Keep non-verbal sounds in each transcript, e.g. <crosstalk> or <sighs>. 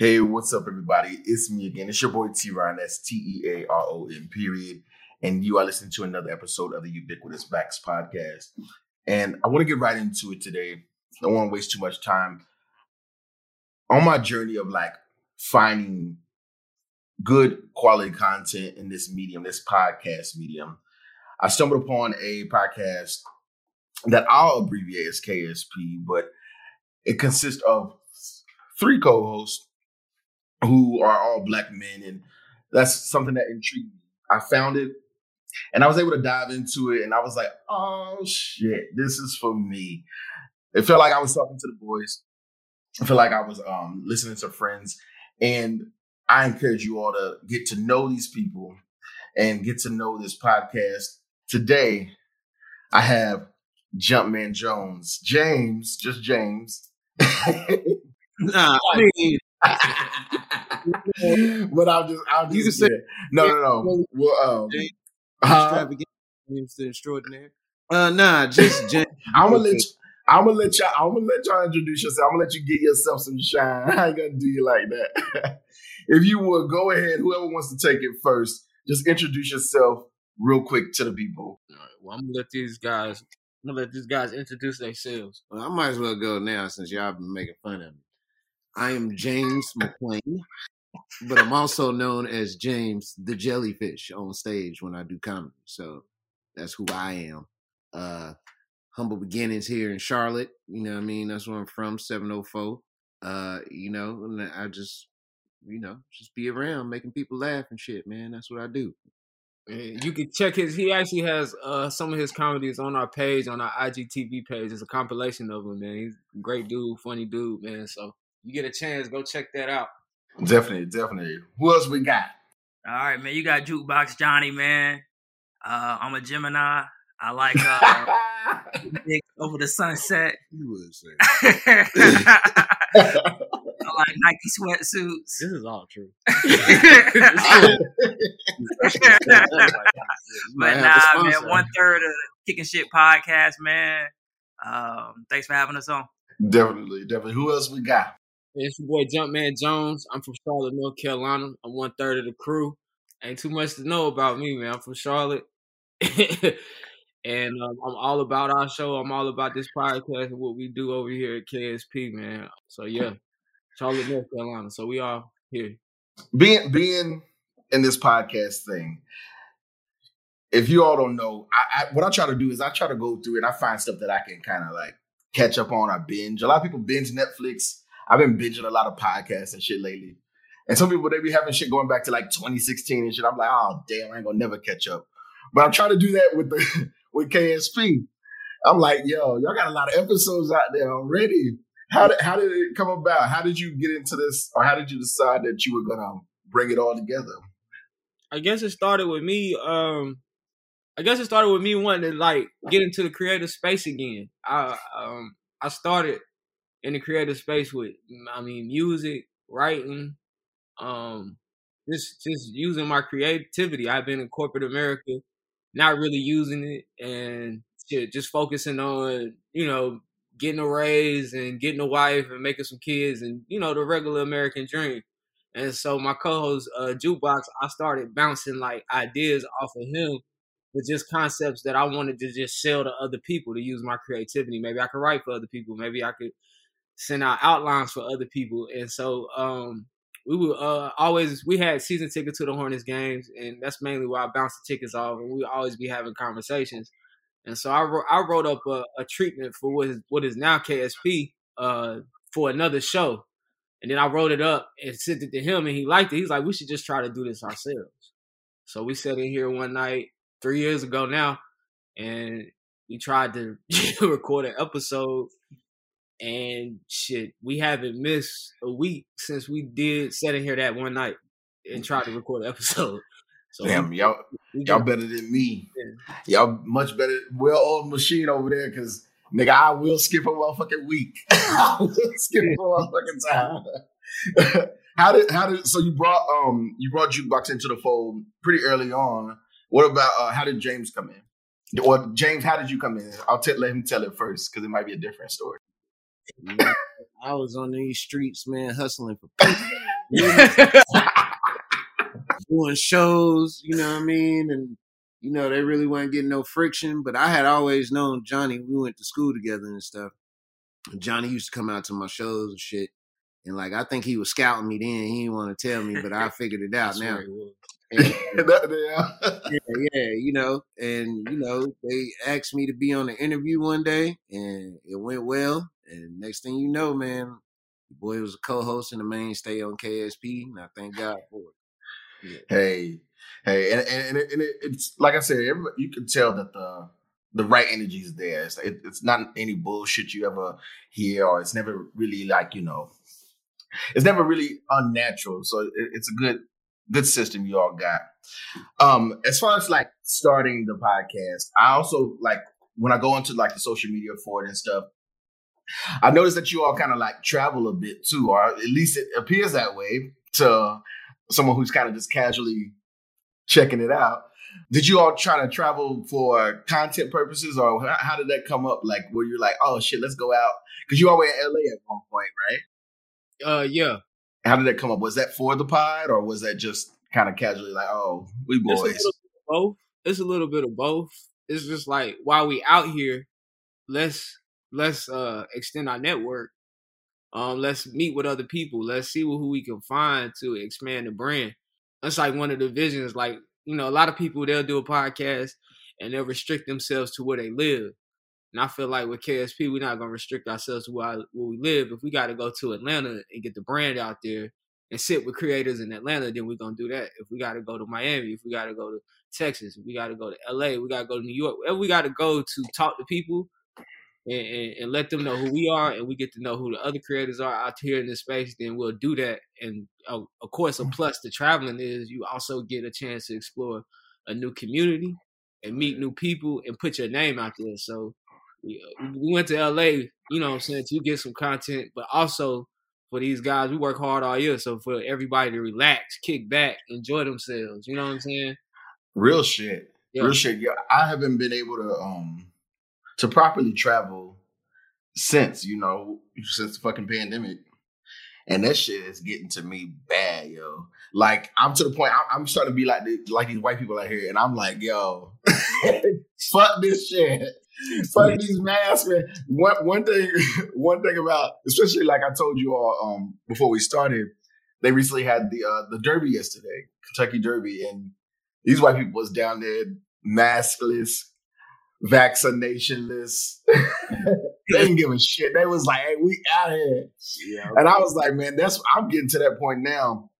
Hey, what's up, everybody? It's me again. It's your boy T Ron. That's T E A R O N, period. And you are listening to another episode of the Ubiquitous Backs podcast. And I want to get right into it today. I don't want to waste too much time. On my journey of like finding good quality content in this medium, this podcast medium, I stumbled upon a podcast that I'll abbreviate as KSP, but it consists of three co-hosts who are all black men, and that's something that intrigued me. I found it, and I was able to dive into it, and I was like, "Oh shit, this is for me." It felt like I was talking to the boys. I feel like I was um, listening to friends, and I encourage you all to get to know these people and get to know this podcast. Today, I have Jumpman Jones, James, just James. <laughs> nah, I mean, <laughs> <laughs> but I'll just, I'll You just can say, no, no, no. Well, um, James uh, extravagant, James the extraordinary. Uh, nah, just James. <laughs> I'm gonna let you, I'm gonna let y'all, I'm gonna let y'all introduce yourself. I'm gonna let you get yourself some shine. <laughs> I ain't gonna do you like that. if you would go ahead, whoever wants to take it first, just introduce yourself real quick to the people. All right, well, I'm gonna let these guys. I'm gonna let these guys introduce themselves. Well, I might as well go now since y'all been making fun of me. I am James McClain, but I'm also known as James the Jellyfish on stage when I do comedy. So that's who I am. Uh, humble beginnings here in Charlotte. You know what I mean? That's where I'm from, 704. Uh, you know, and I just, you know, just be around making people laugh and shit, man. That's what I do. You can check his. He actually has uh, some of his comedies on our page, on our IGTV page. It's a compilation of them, man. He's a great dude, funny dude, man. So you get a chance, go check that out. Definitely, definitely. Who else we got? All right, man. You got Jukebox Johnny, man. Uh, I'm a Gemini. I like uh, <laughs> over the sunset. <laughs> You would say. <laughs> I like Nike sweatsuits. This is all true. but have a nah, sponsor. man. One third of Kicking Shit podcast, man. Um, thanks for having us on. definitely, definitely. Who else we got? It's your boy Jumpman Jones. I'm from Charlotte, North Carolina. I'm one third of the crew. Ain't too much to know about me, man. I'm from Charlotte. <laughs> and um, I'm all about our show. I'm all about this podcast and what we do over here at KSP, man. So yeah, Charlotte, North Carolina. So we all here. being being in this podcast thing, if you all don't know, I, I what I try to do is I try to go through and I find stuff that I can kind of like catch up on. I binge. A lot of people binge Netflix. I've been binging a lot of podcasts and shit lately. And some people they be having shit going back to like 2016 and shit. I'm like, oh damn, I ain't gonna never catch up. But I'm trying to do that with the <laughs> with KSP. I'm like, yo, y'all got a lot of episodes out there already. How did how did it come about? How did you get into this, or how did you decide that you were gonna bring it all together? I guess it started with me. Um, I guess it started with me wanting to like get into the creative space again. I um I started in the creative space with I mean music, writing, um, just just using my creativity. I've been in corporate America, not really using it, and shit, just focusing on you know getting a raise and getting a wife and making some kids and you know the regular American dream. And so my co-host uh, Jukebox, I started bouncing like ideas off of him with just concepts that I wanted to just sell to other people to use my creativity. Maybe I could write for other people. Maybe I could send out outlines for other people. And so um, we would uh, always we had season tickets to the Hornets games, and that's mainly where I bounced the tickets off. And we always be having conversations. And so I wrote, I wrote up a, a treatment for what is what is now KSP uh, for another show. And then I wrote it up and sent it to him, and he liked it. He's like, "We should just try to do this ourselves." So we sat in here one night three years ago now, and we tried to <laughs> record an episode. And shit, we haven't missed a week since we did sat in here that one night and tried to record an episode. <laughs> So Damn, y'all y'all better than me. Y'all much better, well oiled machine over there. Cause nigga, I will skip a motherfucking week. <laughs> I will skip a motherfucking time. <laughs> how did how did so you brought um you brought jukebox into the fold pretty early on. What about uh, how did James come in? Or James, how did you come in? I'll tell let him tell it first because it might be a different story. I was on these streets, man, hustling for <laughs> doing shows, you know what I mean? And you know, they really weren't getting no friction. But I had always known Johnny. We went to school together and stuff. Johnny used to come out to my shows and shit. And like I think he was scouting me then. He didn't want to tell me, but I <laughs> figured it out now. And, <laughs> yeah, yeah, you know, and you know, they asked me to be on an interview one day, and it went well. And next thing you know, man, the boy was a co-host and the mainstay on KSP, and I thank God for it. Yeah. Hey, hey, and and, and it, it's like I said, you can tell that the the right energy is there. It's, it, it's not any bullshit you ever hear, or it's never really like you know, it's never really unnatural. So it, it's a good good system you all got. Um, as far as like starting the podcast, I also like when I go into like the social media for it and stuff. I noticed that you all kind of like travel a bit too, or at least it appears that way to someone who's kind of just casually checking it out. Did you all try to travel for content purposes, or how did that come up? Like, where you're like, oh shit, let's go out because you all were in LA at one point, right? Uh, yeah. How did that come up? Was that for the pod, or was that just kind of casually like, oh, we boys? It's both. It's a little bit of both. It's just like while we out here, let's let's uh extend our network. Um, let's meet with other people. Let's see who we can find to expand the brand. That's like one of the visions. Like you know, a lot of people they'll do a podcast and they'll restrict themselves to where they live. And I feel like with KSP, we're not gonna restrict ourselves to where, I, where we live. If we got to go to Atlanta and get the brand out there and sit with creators in Atlanta, then we're gonna do that. If we got to go to Miami, if we got to go to Texas, if we got to go to LA, we got to go to New York, wherever we got to go to talk to people and, and, and, let them know who we are, and we get to know who the other creators are out here in this space. Then we'll do that. And uh, of course, a plus to traveling is you also get a chance to explore a new community and meet new people and put your name out there. So we, uh, we went to LA, you know what I'm saying, to get some content, but also for these guys, we work hard all year. So for everybody to relax, kick back, enjoy themselves. You know what I'm saying? Real shit. Yeah. Real shit. Yeah, I haven't been able to um to properly travel since, you know, since the fucking pandemic. And that shit is getting to me bad, yo. Like I'm to the point I'm, starting to be like the, like these white people out here, and I'm like, yo, <laughs> fuck this shit. Fuck these masks, man. One one thing, <laughs> one thing about, especially like I told you all um before we started, they recently had the uh the Derby yesterday, Kentucky Derby, and these white people was down there maskless, vaccinationless. <laughs> they didn't give a shit. They was like, "Hey, we out here," yeah. and I was like, "Man, that's I'm getting to that point now."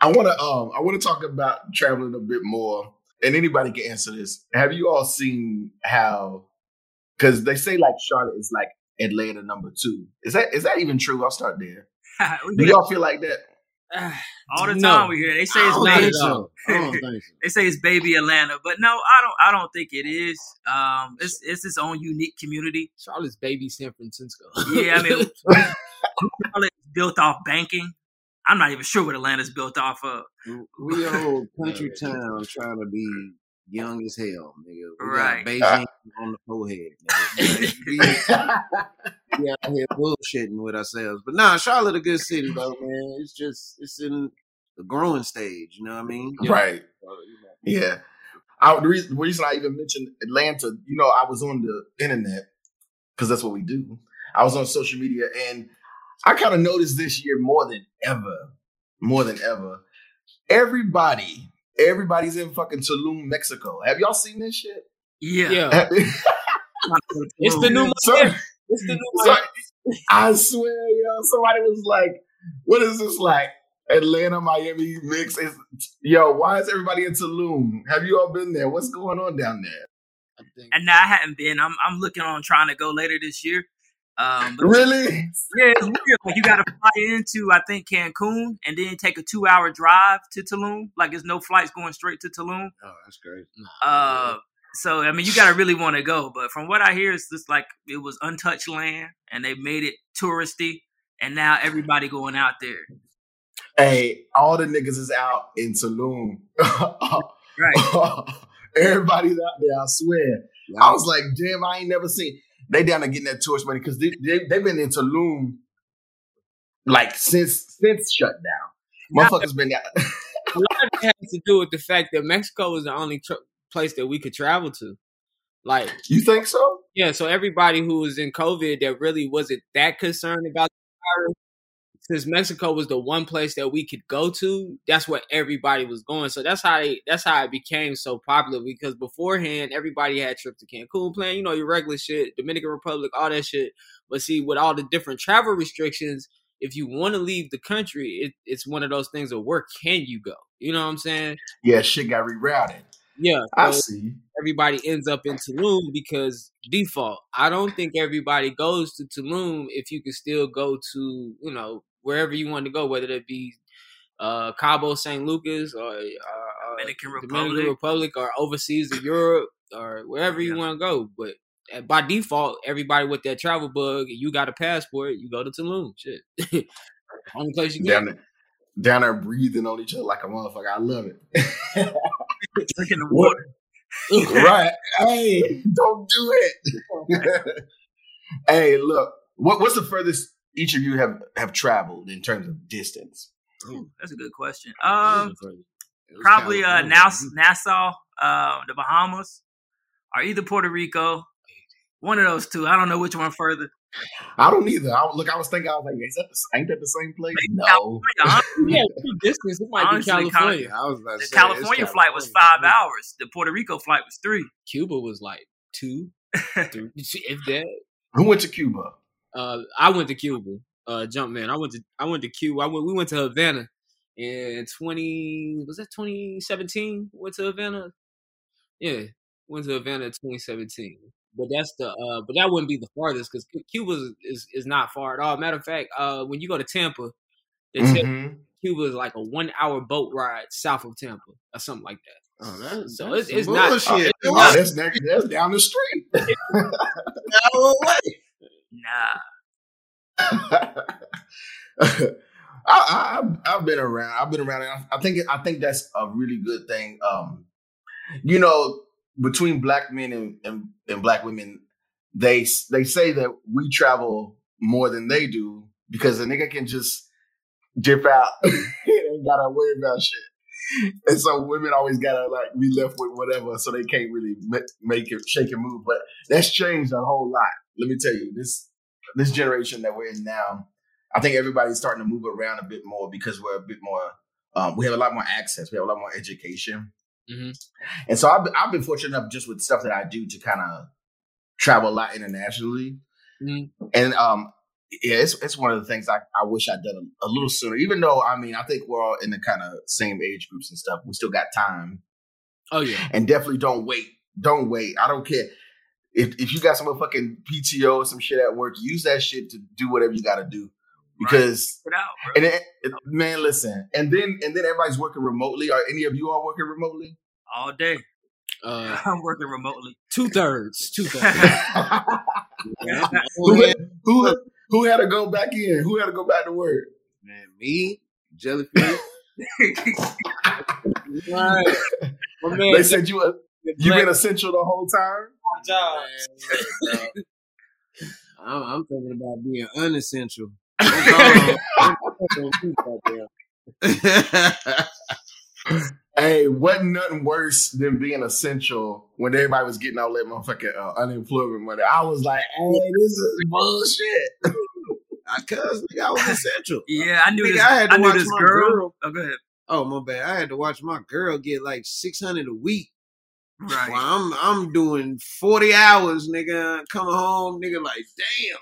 I want to um I want to talk about traveling a bit more, and anybody can answer this. Have you all seen how because they say like Charlotte is like Atlanta number two. Is that is that even true? I'll start there. <laughs> Do y'all feel like that? All the time we hear they say it's baby. So. <laughs> they say it's baby Atlanta, but no, I don't. I don't think it is. Um, it's it's its own unique community. Charlotte's baby San Francisco. yeah, I mean, <laughs> Charlotte's built off banking. I'm not even sure what Atlanta's built off of. We a whole <laughs> country town trying to be young as hell, nigga. We right. got Beijing uh, <laughs> on the forehead, nigga. <laughs> we out here bullshitting with ourselves. But nah, Charlotte a good city though, man. It's just it's in the growing stage, you know what I mean? Yeah. Right. Yeah. I, the, reason, the reason I even mentioned Atlanta, you know, I was on the internet because that's what we do. I was on social media and I kind of noticed this year more than ever, more than ever, everybody Everybody's in fucking Tulum, Mexico. Have y'all seen this shit? Yeah. yeah. <laughs> it's the new so, It's the new so, I swear, yo, somebody was like, what is this like? Atlanta, Miami mix. Is, yo, why is everybody in Tulum? Have you all been there? What's going on down there? And I hadn't been. I'm I'm looking on trying to go later this year. Um, really? Yeah, it's weird. Like you got to fly into I think Cancun and then take a two hour drive to Tulum. Like there's no flights going straight to Tulum. Oh, that's great. Uh, so I mean, you got to really want to go. But from what I hear, it's just like it was untouched land, and they made it touristy, and now everybody going out there. Hey, all the niggas is out in Tulum. right. <laughs> Everybody's out there. I swear. I was like, damn, I ain't never seen they down there getting that tourist money because they, they, have been in Tulum like since since shutdown. Motherfuckers been <laughs> a lot of it has to do with the fact that Mexico was the only tr- place that we could travel to. Like, You think so? yeah, so everybody who was in COVID that really wasn't that concerned about the virus, since Mexico was the one place that we could go to, that's where everybody was going. So that's how they, that's how it became so popular because beforehand everybody had trips to Cancun, playing you know your regular shit, Dominican Republic, all that shit. But see, with all the different travel restrictions, if you want to leave the country, it, it's one of those things of where can you go? You know what I'm saying? Yeah, shit got rerouted. Yeah. I see. everybody ends up in Tulum because default. I don't think everybody goes to Tulum if you can still go to, you know, wherever you want to go, whether it be uh, Cabo St. Lucas or uh, uh, Dominican Dominican Republic. Republic or overseas to Europe or wherever you want to go. But uh, by default, everybody with that travel bug, you got a passport, you go to Tulum. Shit. <laughs> Only place you Down there, down there breathing on each other like a motherfucker. I love it. <laughs> Drinking the water. <laughs> right. Hey, don't do it. hey, look. What, what's the furthest each of you have have traveled in terms of distance? Ooh, that's a good question. Um, probably uh, California. Nass- Nassau, uh, the Bahamas, or either Puerto Rico. One of those two. I don't know which one further. I don't either. I, look, I was thinking, I was like, is that the, ain't that the same place? Maybe No. <laughs> Yeah, distance. It might Honestly, be kinda- California. I was about The say, California it's flight was California. five hours. The Puerto Rico flight was three. Cuba was like two, <laughs> three, if that. Who went to Cuba? Uh, I went to Cuba. Uh, jump man. I went to I went to Cuba. I went. We went to Havana in twenty. Was that twenty seventeen? Went to Havana. Yeah, went to Havana in twenty seventeen. But that's the. Uh, but that wouldn't be the farthest because Cuba is, is is not far at all. Matter of fact, uh, when you go to Tampa, they Mhm. Cuba is like a one hour boat ride south of Tampa or something like that. Oh, that, So that's it's- it's not- bullshit. it's Oh, that's next. That's down the street. <laughs> Nah. <laughs> I, I've been around. I've been around. I think I think that's a really good thing. Um, you know, between black men and, and, and black women, they they say that we travel more than they do because a nigga can just dip out <laughs> and ain't gotta worry about shit. And so women always gotta like be left with whatever, so they can't really make it shake and move. But that's changed a whole lot. Let me tell you, this this generation that we're in now, I think everybody's starting to move around a bit more because we're a bit more. Um, we have a lot more access. We have a lot more education, Mhm. and so I've been, I've been fortunate enough just with stuff that I do to kind of travel a lot internationally. Mhm. And um, yeah, it's it's one of the things I, I wish I'd done a, a little sooner. Even though I mean, I think we're all in the kind of same age groups and stuff. We still got time, Oh yeah. and definitely don't wait. Don't wait. I don't care. If, if you got some fucking PTO or some shit at work, use that shit to do whatever you got to do. Because Get out, and it, it- man, listen, and then and then everybody's working remotely. Are any of you all working remotely? All day. Uh, <laughs> I'm working remotely. two thirds. Two thirds. <laughs> <laughs> who, had, who who had to go back in? Who had to go back to work? Man, me, jellyfish. right. Man, They said you were- you black been essential the whole time. Job. I'm, I'm thinking about being unessential. <laughs> <laughs> Hey, wasn't nothing worse than being essential when everybody was getting all that motherfucking uh, unemployment money. I was like, hey, this is bullshit. <laughs> I cuz nigga, I was essential. Yeah, I knew Nigga, this. I had to I knew watch this my girl. girl. Oh, go ahead. Oh my bad. I had to watch my girl get like six hundred a week. Right. While I'm I'm doing forty hours, nigga. Coming home, nigga, like damn.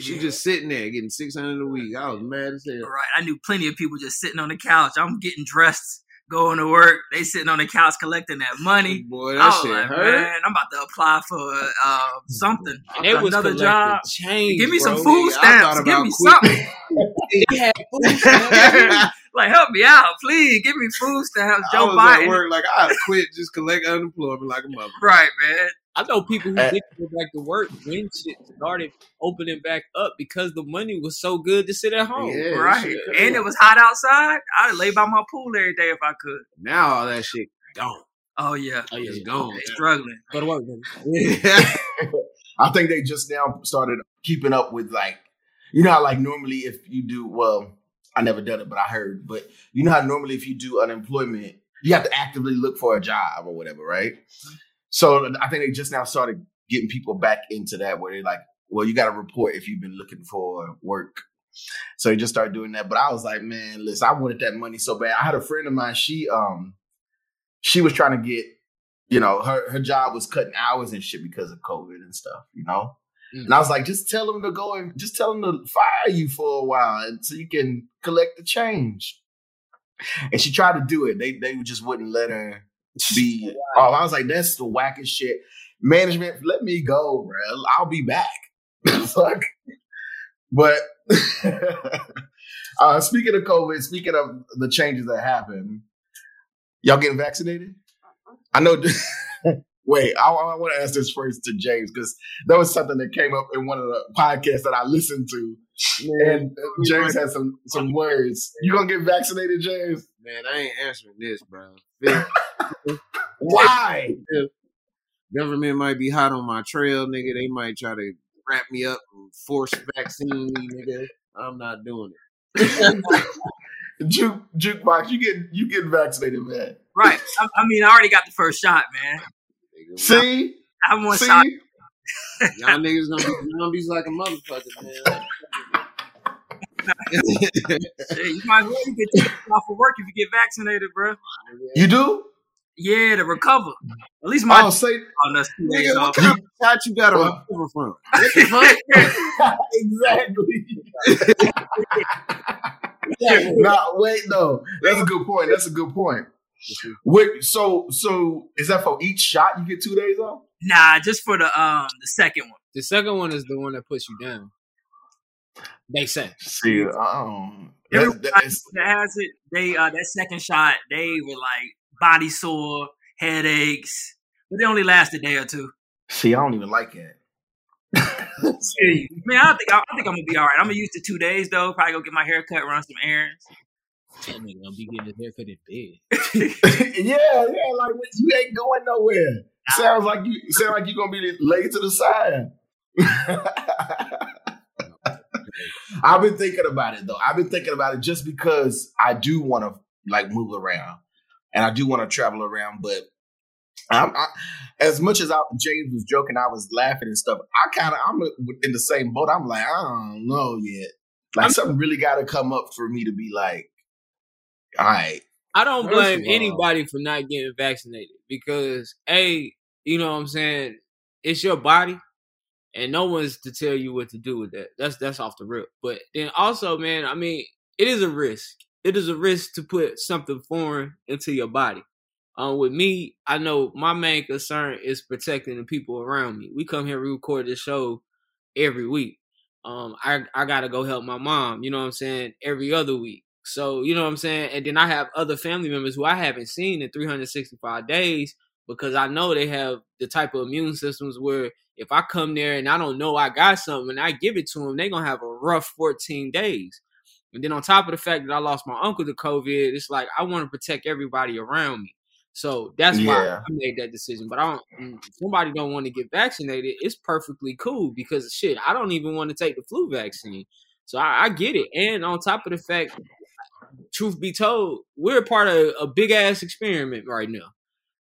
She Yeah. just sitting there getting six hundred a week. I was mad as hell. Right. I knew plenty of people just sitting on the couch. I'm getting dressed, going to work. They sitting on the couch collecting that money. Boy, I that was shit like, hurt. man, I'm about to apply for uh, something. And it was Another job. Change, Give me some food nigga, stamps. Give me quitting. something. <laughs> They had food <laughs> stamps. Like, help me out, please. Give me food stamps. I Joe was at Biden. work like I quit, just collect unemployment like a mother. Right, man. I know people who Eh. didn't go back to work when shit started opening back up because the money was so good to sit at home. Yeah, right. shit. And it was hot outside. I'd lay by my pool every day if I could. Now all that shit gone. Oh, yeah. Oh, yeah, It's yeah. gone. They struggling. Go to work. <laughs> I think they just now started keeping up with like, you know how like normally if you do well, I never done it, but I heard. But you know how normally if you do unemployment, you have to actively look for a job or whatever, right? So I think they just now started getting people back into that where they're like, well, you got to report if you've been looking for work. So they just started doing that. But I was like, man, listen, I wanted that money so bad. I had a friend of mine, she um she was trying to get, you know, her her job was cutting hours and shit because of COVID and stuff, you know? Mm. And I was like, just tell them to go and just tell them to fire you for a while and so you can collect the change. And she tried to do it. They they just wouldn't let her <laughs> be. Oh, I was like, that's the wackest shit. Management, let me go, bro. I'll be back. <laughs> Fuck. But <laughs> uh, speaking of COVID, speaking of the changes that happened, y'all getting vaccinated? I know. Wait, I, I want to ask this first to James because that was something that came up in one of the podcasts that I listened to, and James had some some words. You gonna get vaccinated, James? Man, I ain't answering this, bro. <laughs> Why? Government might be hot on my trail, nigga. They might try to wrap me up and force vaccine me, nigga. I'm not doing it. <laughs> Juke jukebox, you get you get vaccinated, man. Right. I, I mean, I already got the first shot, man. Nigga, See, I have one see, shot. <laughs> Y'all niggas gonna be zombies like a motherfucker, man. <laughs> Shit, you might as well get taken off of work if you get vaccinated, bro. you do. Yeah, to recover. At least my Oh, say on us two days Nigga, off. what kind of shot you got to recover from? What the fuck? <laughs> exactly. no, wait, no. That's a good point. That's a good point. Wait, so so is that for each shot you get two days off? Nah, just for the um the second one. The second one is the one that puts you down. They say. See, um, Everybody that, that has it, they uh that second shot, they were like body sore, headaches, but they only last a day or two. see, I don't even like it. <laughs> See, Man, I think I, I think I'm gonna be all right. I'm gonna use the two days though. Probably go get my hair cut, run some errands. That nigga gonna be getting his haircut in bed. <laughs> yeah, yeah, like you ain't going nowhere. Sounds like you sound like you're gonna be laid to the side. <laughs> I've been thinking about it though. I've been thinking about it just because I do want to like move around and I do want to travel around, but I'm, I, as much as I, James was joking, I was laughing and stuff. I kind of I'm in the same boat. I'm like, I don't know yet. Like I'm- something really got to come up for me to be like, right, I don't blame anybody for not getting vaccinated because a, you know what I'm saying, it's your body and no one's to tell you what to do with that. That's that's off the rip. But then also, man, I mean, it is a risk. It is a risk to put something foreign into your body. Um, with me, I know my main concern is protecting the people around me. We come here, we record this show every week. Um, I I gotta go help my mom. You know what I'm saying? Every other week. So you know what I'm saying. And then I have other family members who I haven't seen in 365 days because I know they have the type of immune systems where if I come there and I don't know I got something and I give it to them, they're gonna have a rough 14 days. And then on top of the fact that I lost my uncle to COVID, it's like I want to protect everybody around me. So that's why I made that decision. But I don't. If somebody don't want to get vaccinated, it's perfectly cool because shit, I don't even want to take the flu vaccine. So I, I get it. And on top of the fact, truth be told, we're part of a big ass experiment right now.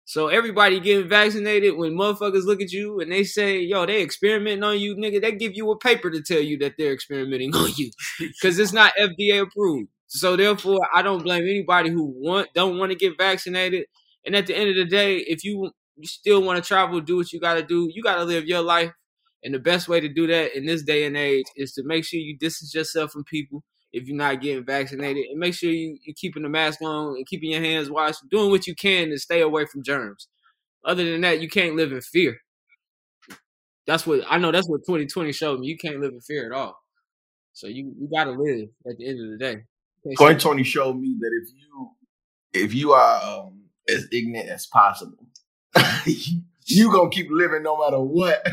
So everybody getting vaccinated, when motherfuckers look at you and they say, "Yo, they experimenting on you, nigga," they give you a paper to tell you that they're experimenting <laughs> on you because it's not FDA approved. So therefore, I don't blame anybody who want don't want to get vaccinated. And at the end of the day, if you you still want to travel, do what you got to do. You got to live your life, and the best way to do that in this day and age is to make sure you distance yourself from people if you're not getting vaccinated, and make sure you you're keeping the mask on and keeping your hands washed, doing what you can to stay away from germs. Other than that, you can't live in fear. That's what I know. That's what 2020 showed me. You can't live in fear at all. So you you got to live at the end of the day. Can't 2020 showed me that if you if you are um, as ignorant as possible, <laughs> you gonna keep living no matter what.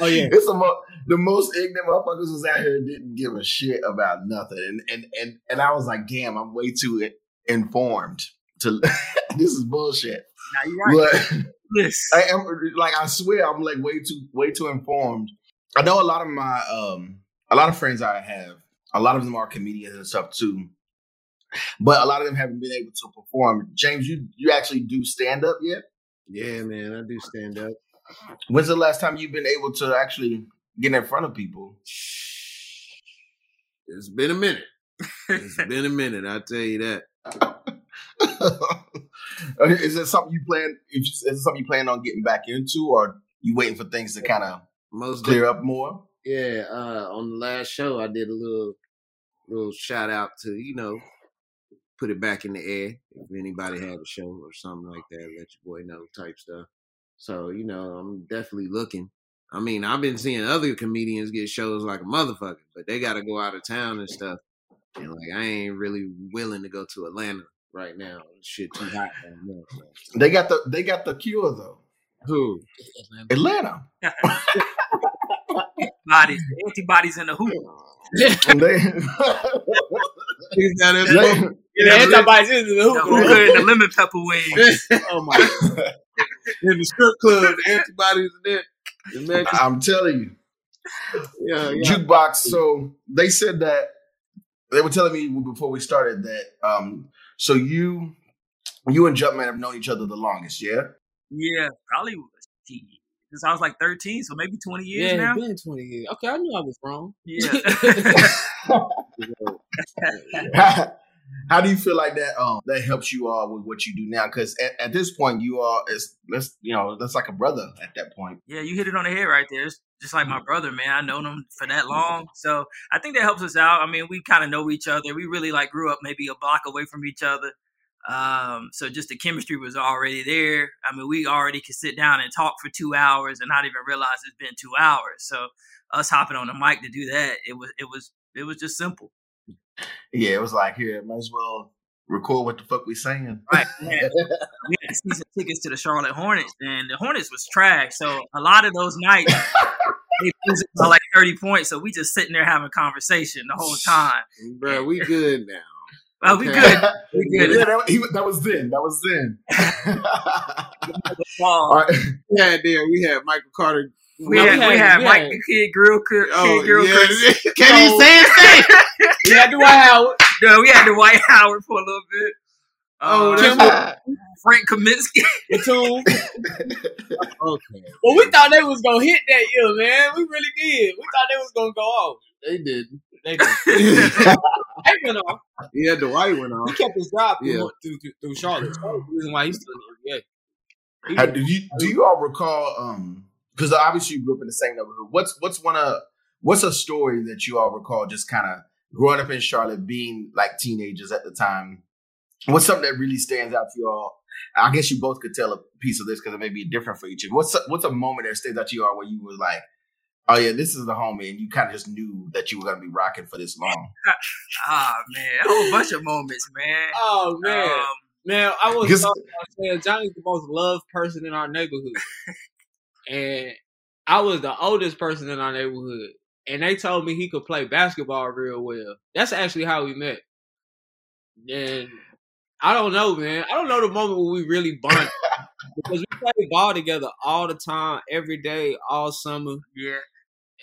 Oh yeah. It's a mo- the most ignorant motherfuckers was out here didn't give a shit about nothing, and and and and I was like, damn, I'm way too informed. To <laughs> this is bullshit. Now you're right. But Yes. I am like I swear I'm like way too way too informed. I know a lot of my um a lot of friends I have, a lot of them are comedians and stuff too. But a lot of them haven't been able to perform. James, you you actually do stand up yet? Yeah, man, I do stand up. When's the last time you've been able to actually get in front of people? It's been a minute. It's <laughs> been a minute. I tell you that. <laughs> is it something you plan? Is it something you plan on getting back into, or you waiting for things to kind of Most clear up more? Yeah, uh, on the last show, I did a little little shout out to you know put it back in the air if anybody had a show or something like that. Let your boy know type stuff. So you know, I'm definitely looking. I mean, I've been seeing other comedians get shows like a motherfucker, but they got to go out of town and stuff. And like, I ain't really willing to go to Atlanta right now. Shit too hot down They got the they got the cure though. Who? Atlanta. Bodies, antibodies in the hoop. They, He's down there they- smoking. Yeah, everybody's into the The hookah. hookah and the lemon pepper wings. oh my! <laughs> In the strip club, the antibodies in there. The I'm telling you. Yeah, yeah. jukebox. So they said that they were telling me before we started that. Um, so you, you and Jumpman have known each other the longest, yeah? Yeah, probably gee, since I was like 13, so maybe 20 years Yeah, now. been 20 years. Okay, I knew I was wrong. Yeah. <laughs> <laughs> <laughs> How do you feel like that? Um, that helps you all with what you do now? Because at, at this point, you are it's that's you know that's like a brother at that point. Yeah, you hit it on the head right there. It's just like my brother, man. I known him for that long. So I think that helps us out. I mean, we kind of know each other. We really like grew up maybe a block away from each other. Um, so just the chemistry was already there. I mean, we already could sit down and talk for two hours and not even realize it's been two hours. So us hopping on the mic to do that, it was it was it was just simple. Yeah, it was like here, might as well record what the fuck we saying. Right. We had, we had season tickets to the Charlotte Hornets, and the Hornets was trash. So a lot of those nights, they losing by like 30 points. So we just sitting there having conversation the whole time. bro, we good now. Well, we good. <laughs> We good. yeah, that, he, that was then. That was then. <laughs> all Ball. right. <laughs> We had there, we had Michael Carter. We No, had, we <laughs> we had- had we Mike had- the Kid Grill, Kid Oh, Grill, yeah. Chris. Can he So- say his name? Yeah, Dwight Howard. <laughs> No, we had the Dwight Howard for a little bit. Oh, Uh, that's Frank Kaminsky. <laughs> Platoon. Okay. Well, we thought they was gonna hit that year, man. We really did. We thought they was gonna go off. They didn't. They did. They went off. Yeah, Dwight went off. He kept his job through, Yeah. through, through, through Charlotte. That's the reason why he's still in the NBA. He How- do you do you all recall? Um, because obviously you grew up in the same neighborhood. What's what's one of what's a story that you all recall? Just kind of growing up in Charlotte, being like teenagers at the time. What's something that really stands out to you all? I guess you both could tell a piece of this because it may be different for each of you. What's a, what's a moment that stands out to you all where you were like, oh yeah, this is the homie, and you kind of just knew that you were gonna be rocking for this long. <laughs> Ah, man. A whole bunch of moments, man. oh man, Um, man, I was Because- so, saying Johnny's the most loved person in our neighborhood, <laughs> and I was the oldest person in our neighborhood, and they told me he could play basketball real well. That's actually how we met. And I don't know, man. I don't know the moment when we really bonded <laughs> because we played ball together all the time, every day, all summer. yeah.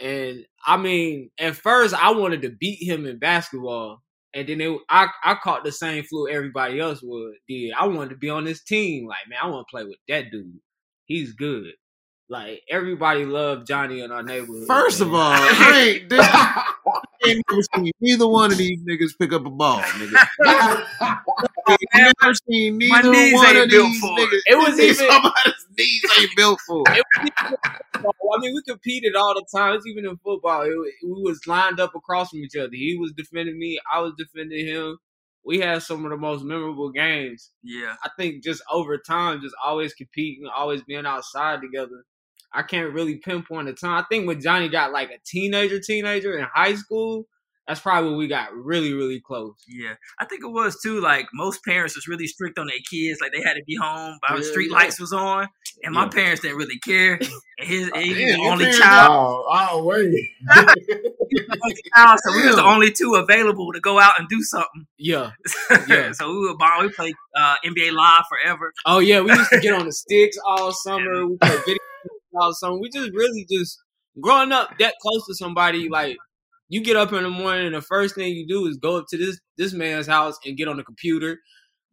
And I mean, at first I wanted to beat him in basketball, and then it, I I caught the same flu everybody else would did. I wanted to be on this team. Like, man, I want to play with that dude. He's good. Like everybody loved Johnny in our neighborhood. First of all, <laughs> I ain't, this, I ain't never seen neither one of these niggas pick up a ball, nigga. <laughs> I ain't never seen My neither one of these niggas. it. It was even- somebody's knees ain't built for. it. It was- I mean, we competed all the time. It's even in football. It, we was lined up across from each other. He was defending me. I was defending him. We had some of the most memorable games. Yeah. I think just over time, just always competing, always being outside together. I can't really pinpoint the time. I think when Johnny got like a teenager, teenager in high school, that's probably when we got really, really close. Yeah, I think it was too. Like most parents was really strict on their kids. Like they had to be home by the street yeah. lights was on, and my parents didn't really care. And his, <laughs> he was Damn, the only parents child, oh, oh wait. child, so we was the <laughs> only two available to go out and do something. Yeah. <laughs> Yeah. so we would bond. We played uh, NBA Live forever. Oh yeah, we used to get on the sticks all summer. We played video games all summer. We just really just growing up that close to somebody like you get up in the morning and the first thing you do is go up to this this man's house and get on the computer.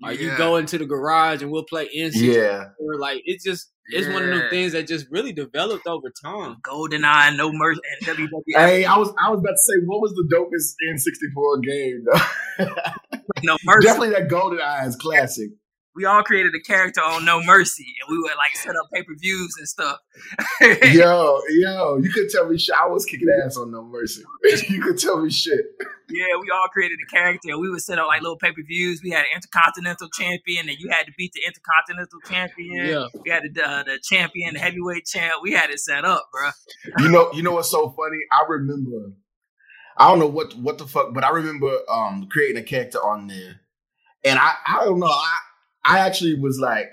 Or you go into the garage and we'll play N64. Yeah. Like it's just it's one of Yeah. them things that just really developed over time. Golden Eye, No Mercy, and WWF. Hey, I was I was about to say, what was the dopest N64 game? <laughs> No Mercy. Definitely that Golden Eye is classic. We all created a character on No Mercy, and we would like set up pay per views and stuff. <laughs> Yo, yo, you could tell me shit. I was kicking ass on No Mercy. <laughs> you could tell me shit. Yeah, we all created a character, and we would set up like little pay per views. We had an intercontinental champion, and you had to beat the intercontinental champion. Yeah. We had the, uh, the champion, the heavyweight champ. We had it set up, bro. You know, you know what's so funny? I remember. I don't know what what the fuck, but I remember um creating a character on there, and I I don't know. I I actually was like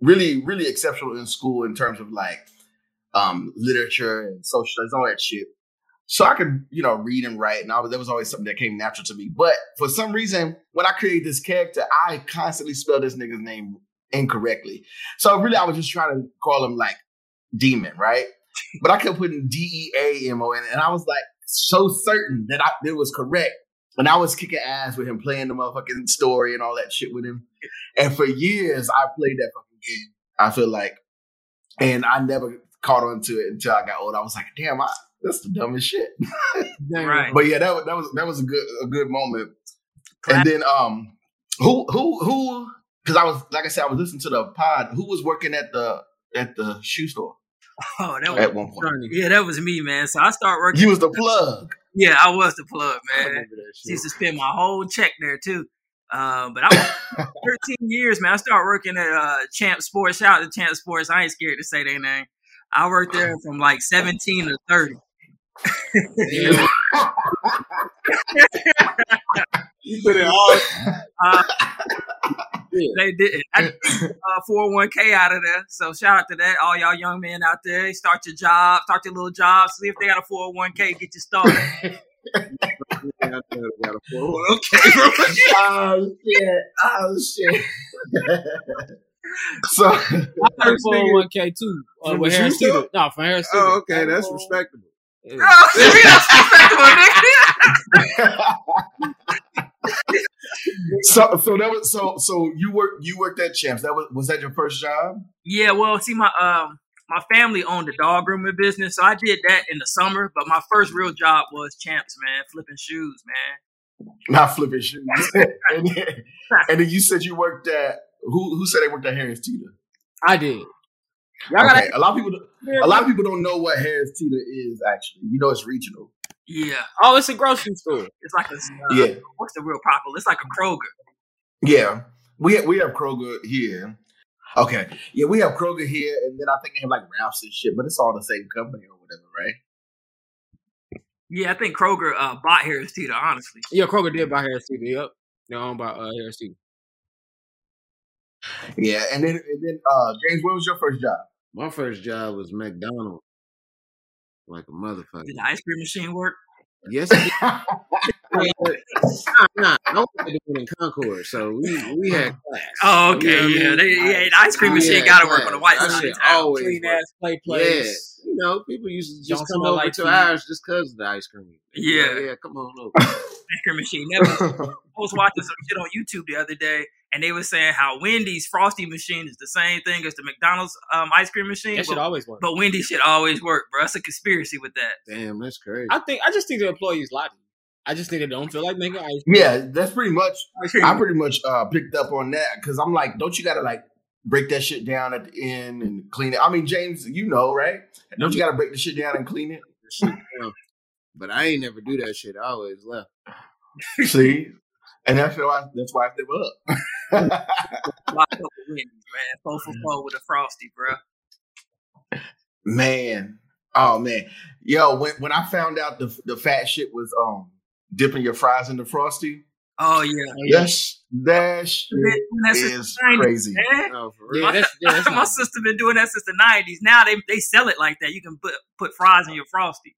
really really exceptional in school in terms of like um literature and social studies all that shit. So I could you know read and write, and was, that was always something that came natural to me. But for some reason, when I created this character, I constantly spelled this nigga's name incorrectly. So really, I was just trying to call him like Demon, right? But I kept putting D E A M O and I was like so certain that I, it was correct. And I was kicking ass with him playing the motherfucking story and all that shit with him. And for years, I played that fucking game. I feel like, and I never caught on to it until I got old. I was like, damn, I, that's the dumbest shit. <laughs> Right. But yeah, that was that was that was a good a good moment. And then um, who who who? Because I was like I said, I was listening to the pod. Who was working at the at the shoe store Oh, that was at one point? Yeah, that was me, man. So I started working. You was the plug. Yeah, I was the plug, man. shit. used to spend my whole check there too. Uh, but I was <laughs> 13 years, man. I started working at uh, Champ Sports. Shout out to Champ Sports. I ain't scared to say their name. I worked there <laughs> from like 17 to 30. <laughs> You put it all. Uh, they did. I <laughs> did uh, 401k out of there. So shout out to that. All y'all young men out there, start your job, start your little job. See if they got a 401k, get you started. <laughs> I got a four. okay, <laughs> bro. oh shit! Oh shit! so I heard 401k too. Uh, From with the Harris shoe? Teeter. No, from Harris Teeter. Oh, okay, that's respectable. Yeah. Bro, see, that's respectable, nigga. So so that was so so you worked you worked at Champs. That was was that your first job? Yeah, well, see, my um, my family owned a dog grooming business, so I did that in the summer. But my first real job was Champs, man, flipping shoes, man. Not flipping shoes. <laughs> and, then, and then you said you worked at who? Who said they worked at Harris Teeter? I did. Y'all gotta Okay, a lot of people. A lot of people don't know what Harris Teeter is. Actually, you know it's regional. Yeah, Oh, it's a grocery store. it's like a uh, Yeah, What's the real proper? It's like a Kroger. yeah. We have, we have Kroger here. Okay, yeah, we have Kroger here, and then I think they have like Ralph's and shit, but it's all the same company or whatever, right? Yeah, I think Kroger uh, bought Harris Teeter. Honestly, Yeah, Kroger did buy Harris Teeter. Yep. They're owned by uh, Harris Teeter. Yeah, and then and then uh James, what was your first job? My first job was McDonald's. Like a motherfucker. did the ice cream machine work? Yes, it did. <laughs> nah, nah, I was at the one in Concord, so we we had class. Oh, You okay, know what I yeah. mean? They, yeah, the ice cream We machine got to work on the white That side. shit always Clean worked. ass play Yeah, place. you know, people used to just Don't come over like to feet. ours just because of the ice cream. Yeah. yeah, yeah, come on over. Ice cream machine. Never. <laughs> I was watching some shit on YouTube the other day, and they were saying how Wendy's frosty machine is the same thing as the McDonald's um, ice cream machine. That should always work. but Wendy's shit always work, bro. It's a conspiracy with that. Damn, that's crazy. I think I just think the employees lie to you. I just think they don't feel like making ice cream. yeah, that's pretty much. I pretty much uh picked up on that because I'm like, don't you gotta like break that shit down at the end and clean it? I mean, James, you know, right? Don't you gotta break the shit down and clean it? Shit, you know. But I ain't never do that shit. I always left. See, and that's why that's why I step up. Lock up Wendy's, man. Four for four with a frosty, bro. man, oh man, yo, when when I found out the the fat shit was um dipping your fries in the frosty, Oh yeah. Oh, that's that shit That's is 90s, crazy. Oh, for real. Yeah, that's, yeah, that's <laughs> My not- sister been doing that since the nineties. Now they they sell it like that. You can put put fries in your frosty.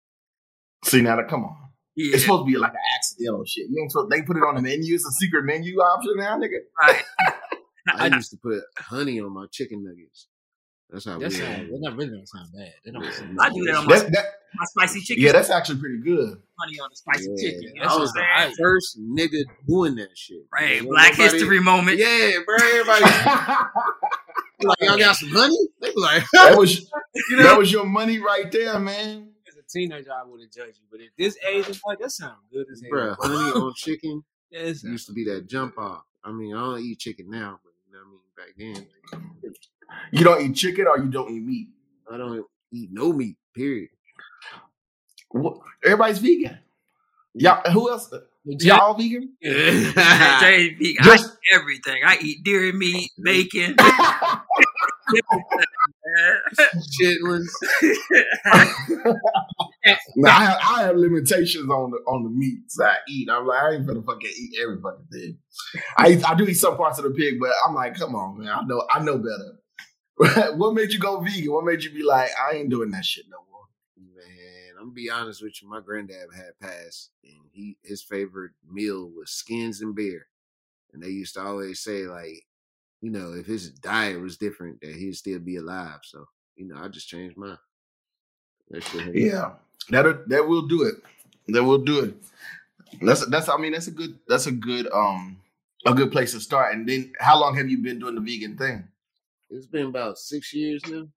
See now, come on. Yeah, It's supposed to be like an accidental shit. You ain't supposed. They put it on the menu. It's a secret menu option now, nigga. right. <laughs> I used to put honey on my chicken nuggets. That's how That's we. not, are. that not really don't sound bad. That don't Yeah. sound I do that on my, That's, that, my spicy chicken. yeah, that's actually pretty good. money on the spicy Yeah, chicken. You know I was I'm the saying? first nigga doing that shit. Right, Ain't Black nobody- History moment. Yeah, bro. Everybody <laughs> like, y'all got some money? They be like, that was <laughs> you know, that was your money right there, man. As a teenager, I would have judged you, but at this age, it's like that sounds good as hell. bro, honey on chicken <laughs> Yeah, it used to be that jump off. I mean, I don't eat chicken now, but you know what I mean. Back then, You don't eat chicken or you don't eat meat. I don't eat no meat. Period. What? Everybody's vegan. Y'all, who else? Uh, y'all vegan? <laughs> Vegan. I Just- eat everything. I eat dairy meat, <laughs> bacon. <laughs> Chitlins. Nah, I have, I have limitations on the on the meats I eat. I'm like, I ain't gonna fucking eat every fucking thing. I I do eat some parts of the pig, but I'm like, come on, man. I know I know better. <laughs> what made you go vegan? What made you be like, I ain't doing that shit no more? Man, I'm gonna be honest with you. My granddad had passed, and he his favorite meal was skins and beer. And they used to always say, like, you know, if his diet was different, that he'd still be alive. So, you know, I just changed mine. That Yeah, that that will do it. That will do it. That's that's. I mean, that's a good. That's a good. Um, a good place to start. And then, how long have you been doing the vegan thing? It's been about six years now.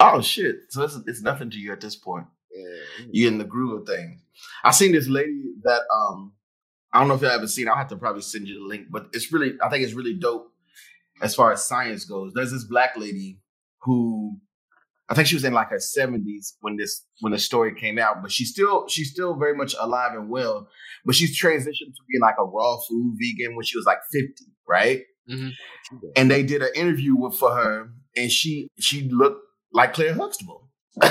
Oh shit! So it's it's nothing to you at this point. Yeah. You're in the groove of things. I seen this lady that um I don't know if you ever seen. I'll have to probably send you the link, but it's really I think it's really dope as far as science goes. There's this black lady who I think she was in like her 70s when this when the story came out, but she's still she's still very much alive and well. But she's transitioned to being like a raw food vegan when she was like 50, right? And they did an interview with for her, and she she looked like Claire Huxtable. <laughs>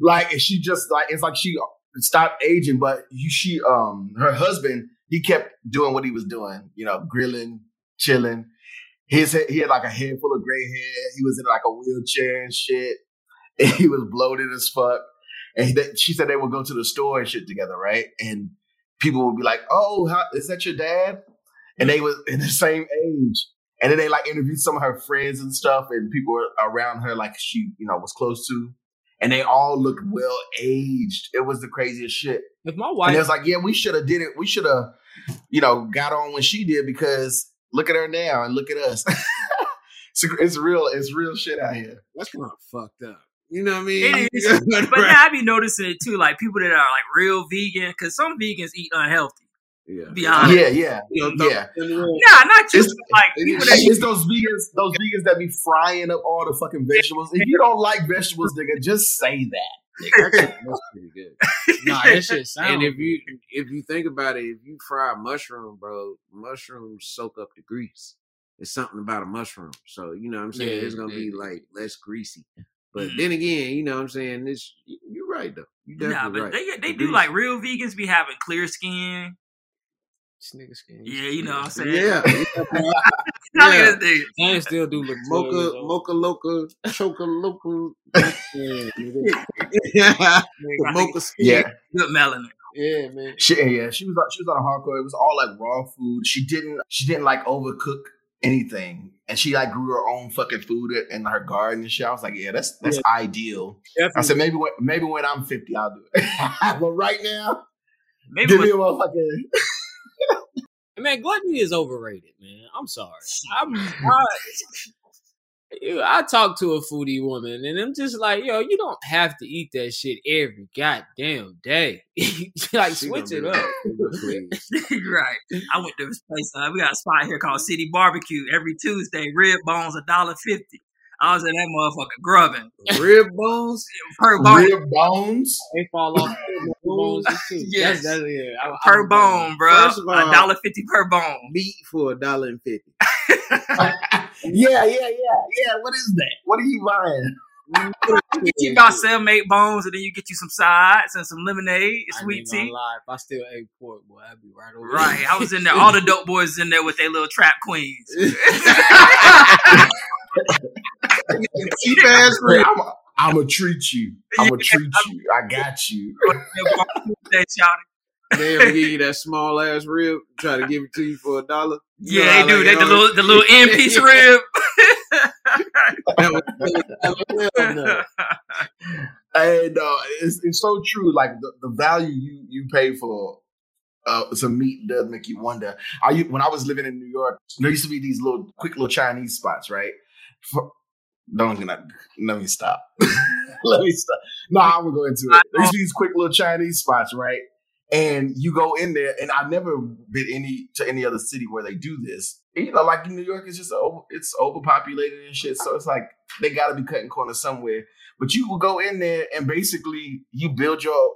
like she just like it's like she stopped aging, but you, she um her husband he kept doing what he was doing, you know, grilling, chilling. His he had like a head full of gray hair. He was in like a wheelchair and shit. <laughs> And he was bloated as fuck. And he, she said they would go to the store and shit together, right? And people would be like, "Oh, how, is that your dad?" And they were in the same age. And then they like interviewed some of her friends and stuff, and people around her like she, you know, was close to. And they all looked well aged. It was the craziest shit. If my And wife, it was like, yeah, we should have did it. We should have, you know, got on when she did because look at her now and look at us. <laughs> it's, it's real. It's real shit out here. That's kind of fucked up. You know what I mean? It is. <laughs> But now I be noticing it too, like people that are like real vegan, because some vegans eat unhealthy. Yeah. Be honest. Yeah, yeah, You know, yeah. Nah, not just It's- Like it people that It's those vegans, those vegans that be frying up all the fucking vegetables. If you don't like vegetables, nigga, just say that. That's pretty good. <laughs> nah, that shit sound. And if you if you think about it, if you fry a mushroom, bro, mushrooms soak up the grease. It's something about a mushroom. So you know what I'm saying? Yeah, it's gonna yeah. be like less greasy. But Mhm. then again, you know what I'm saying? This you're right though. You Nah, but right. they they The do grease- like real vegans be having clear skin. This nigga skin. Yeah, you know what I'm saying. Yeah. Look <laughs> yeah. at. And still do look Mocha, mocha, loca, choca, loca. yeah, <laughs> Nigga, I think mocha skin. Yeah, Good melanin. yeah, man. she, yeah. She was she was on a hardcore. It was all like raw food. She didn't she didn't like overcook anything, and she like grew her own fucking food in her garden and shit. I was like, yeah, that's that's ideal. I said maybe when maybe when I'm 50, I'll do it. <laughs> but right now, Maybe give with, me a motherfucking. Man, gluttony is overrated, man. I'm sorry. I'm I, <laughs> I talk to a foodie woman, and I'm just like, yo, you don't have to eat that shit every goddamn day. <laughs> like, She switch it up. <laughs> right. I went to this place. Uh, we got a spot here called City Barbecue every Tuesday. Rib bones a dollar fifty. I was in that motherfucker grubbing Rib bones. <laughs> per bone. Rib bones. They fall off <laughs> bones too. Yes. That's, that's, yeah, I- per I'm- bone, bro. A dollar fifty per bone. Meat for a dollar and fifty. <laughs> yeah, yeah, yeah, yeah. What is that? What are you buying? Get you about seven, eight bones, and then you get you some sides and some lemonade, I sweet ain't tea. lie, if I still ate pork, boy, I'd be right over Right. there. I was in there. All the dope boys in there with their little trap queens. Cheap ass rib. I'm I'm gonna treat you. I'm gonna treat you. I got you. That shouted. They ever give you that small ass rib, try to give it to you for a dollar. Yeah, they do. They the little the little end piece rib. <laughs> and uh, it's, it's so true. Like the, the value you you pay for uh, some meat does make you wonder. I u- when I was living in New York, there used to be these little quick little Chinese spots, right? For, don't gonna let me stop. <laughs> let me stop. No, I'm gonna go into it. There used to be these quick little Chinese spots, right? And you go in there, and I've never been any to any other city where they do this. And, you know, like in New York, it's just over, it's overpopulated and shit. So it's like they got to be cutting corners somewhere. But you will go in there and basically you build your,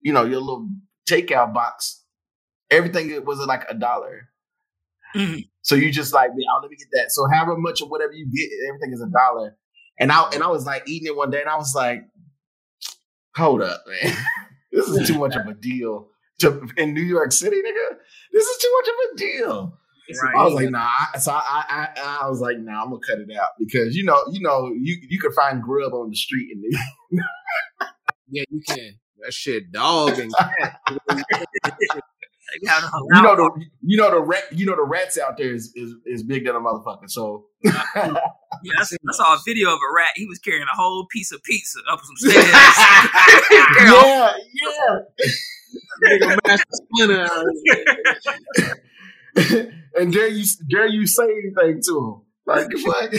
you know, your little takeout box. Everything was like a dollar. Mhm. So you just like, yeah, let me get that. So however much of whatever you get, everything is a dollar. And I and I was like eating it one day, and I was like, hold up, man, <laughs> this is too much of a deal to in New York City, nigga. This is too much of a deal. Right. I was like, nah. So I, I, I, I was like, nah, I'm gonna cut it out because you know, you know, you you can find grub on the street in and Yeah, you can. That shit, dog and cat. <laughs> They got a you know the you know the rat you know the rats out there is is, is big than a motherfucker. So <laughs> Yeah, I, s- I saw a video of a rat. He was carrying a whole piece of pizza up some <laughs> stairs. yeah, <laughs> yeah. Nigga, Master Splinter and dare you dare you say anything to him? Like fuck.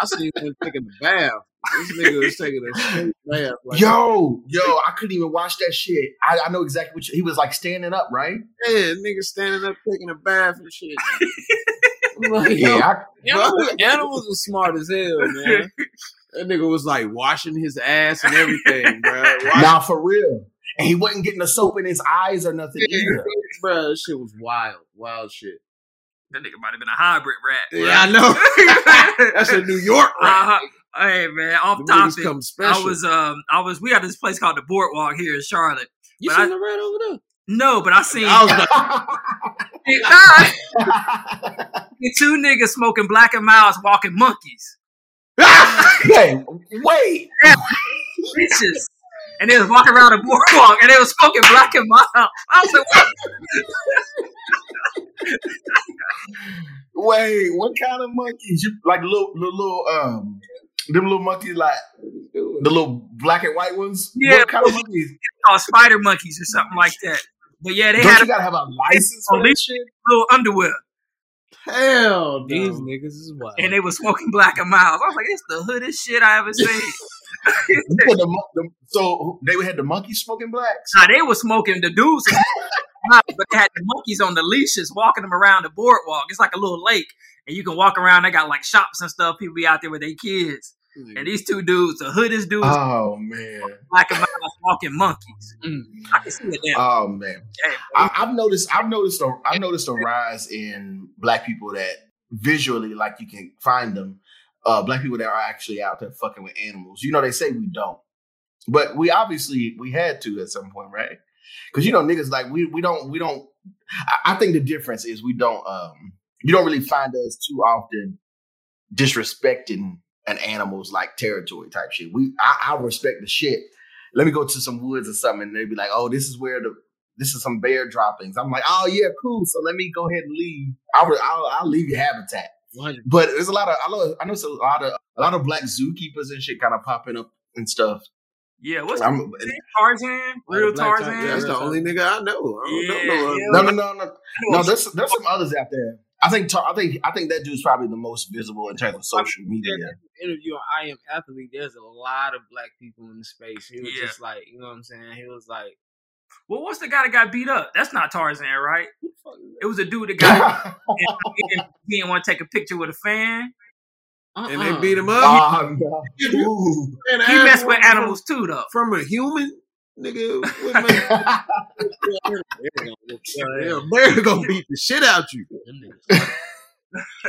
I seen him taking a bath. This nigga was taking a straight <laughs> bath. Like, yo, yo, I couldn't even watch that shit. I, I know exactly what you, he was like standing up, right? yeah, nigga standing up taking a bath and shit. <laughs> I'm like, yo, Yeah, I, Animals, <laughs> animals are smart as hell, man. that nigga was like washing his ass and everything, bro. Nah, for real. And he wasn't getting the soap in his eyes or nothing either. bro, that shit was wild, wild shit. That nigga might have been a hybrid rat. Yeah, I know. <laughs> That's a New York Uh-huh. rat. Hey man, off niggas topic. come special. I was um I was we got this place called the Boardwalk here in Charlotte. You seen I- the rat over there? No, but I seen I was like, <laughs> two niggas smoking Black and Milds walking monkeys. <laughs> hey, wait. Bitches. And they was walking around a boardwalk and they was smoking Black and Milds. I was like, what? Wait, what kind of monkeys? You like little, little, little um, them little monkeys, like the little black and white ones. Yeah. What kind of monkeys? called spider monkeys or something like that. But yeah, they Don't had you a gotta have a license for this shit? little underwear hell, These no. niggas is wild. and they was smoking Black and Milds. I was like, it's the hoodest shit I ever seen. <laughs> You said the the- so they had the monkeys smoking blacks. Nah, they were smoking the dudes, <laughs> but they had the monkeys on the leashes walking them around the boardwalk. It's like a little lake, and you can walk around. They got like shops and stuff. People be out there with their kids. And these two dudes, the hoodest dudes, Oh man. Black and Milds walking monkeys. Mm. I can see it now. Oh man. I, I've noticed. I've noticed. A, I've noticed a rise in black people that visually, like you can find them. Uh, black people that are actually out there fucking with animals. You know, they say we don't, but we obviously we had to at some point, right? Because you know, niggas like we we don't we don't. I, I think the difference is we don't. um You don't really find us too often disrespecting an animal's like territory type shit. We I, I respect the shit. Let me go to some woods or something, and they'd be like, "Oh, this is where the this is some bear droppings." I'm like, "Oh yeah, cool." So let me go ahead and leave. I'll I'll, I'll leave your habitat. 100. But there's a lot of I know I know it's a lot of a lot of black zookeepers and shit kind of popping up and stuff. yeah, what's I'm, Tarzan? Real Black Tarzan? Tarzan. That's the only nigga I know. I don't Yeah, know no yeah. no, no, no, no, no. There's there's some others out there. I think I think I think that dude's probably the most visible in terms of social media. interview on I Am Athlete, there's a lot of black people in the space. He was Yeah. just like, you know what I'm saying? He was like, Well, what's the guy that got beat up? That's not Tarzan, right? who the fuck is It was a dude that got he <laughs> didn't, he didn't want to take a picture with a fan. that? And Uh-uh. they beat him up. oh no! He messed with animals too, though. from a human. Nigga, what <laughs> man- yeah, bear gonna beat the shit out you. Them niggas.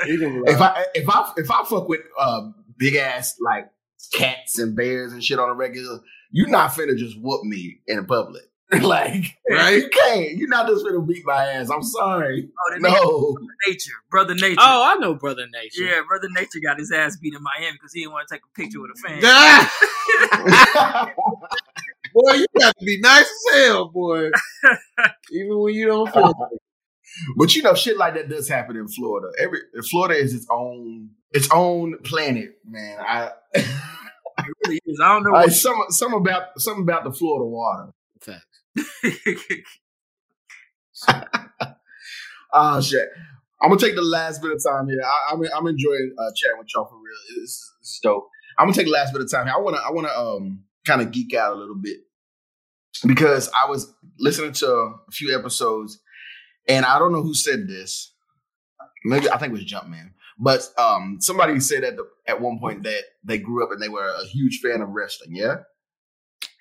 He gonna be like, if I if I if I fuck with um, big ass like cats and bears and shit on a regular, you're not finna just whoop me in public. <laughs> like right? you can't. You're not just finna beat my ass. I'm sorry. Oh, the nigga, No. Nature, brother Nature. Oh, I know Brother nature. Yeah, brother Nature got his ass beat in Miami because he didn't want to take a picture with a fan. <laughs> <laughs> Boy, you got to be nice as hell, boy. Even when you don't feel it. but you know, shit like that does happen in Florida. Every Florida is its own its own planet, man. I, It really is. I don't know. I What, some some about something about the Florida water. <laughs> <laughs> Oh shit. I'm gonna take the last bit of time here. I, I'm I'm enjoying uh, chatting with y'all for real. This is, this is dope. I'm gonna take the last bit of time here. I wanna I wanna um kind of geek out a little bit because I was listening to a few episodes and I don't know who said this. Maybe I think it was Jumpman, but um somebody said at the at one point that they grew up and they were a huge fan of wrestling. Yeah,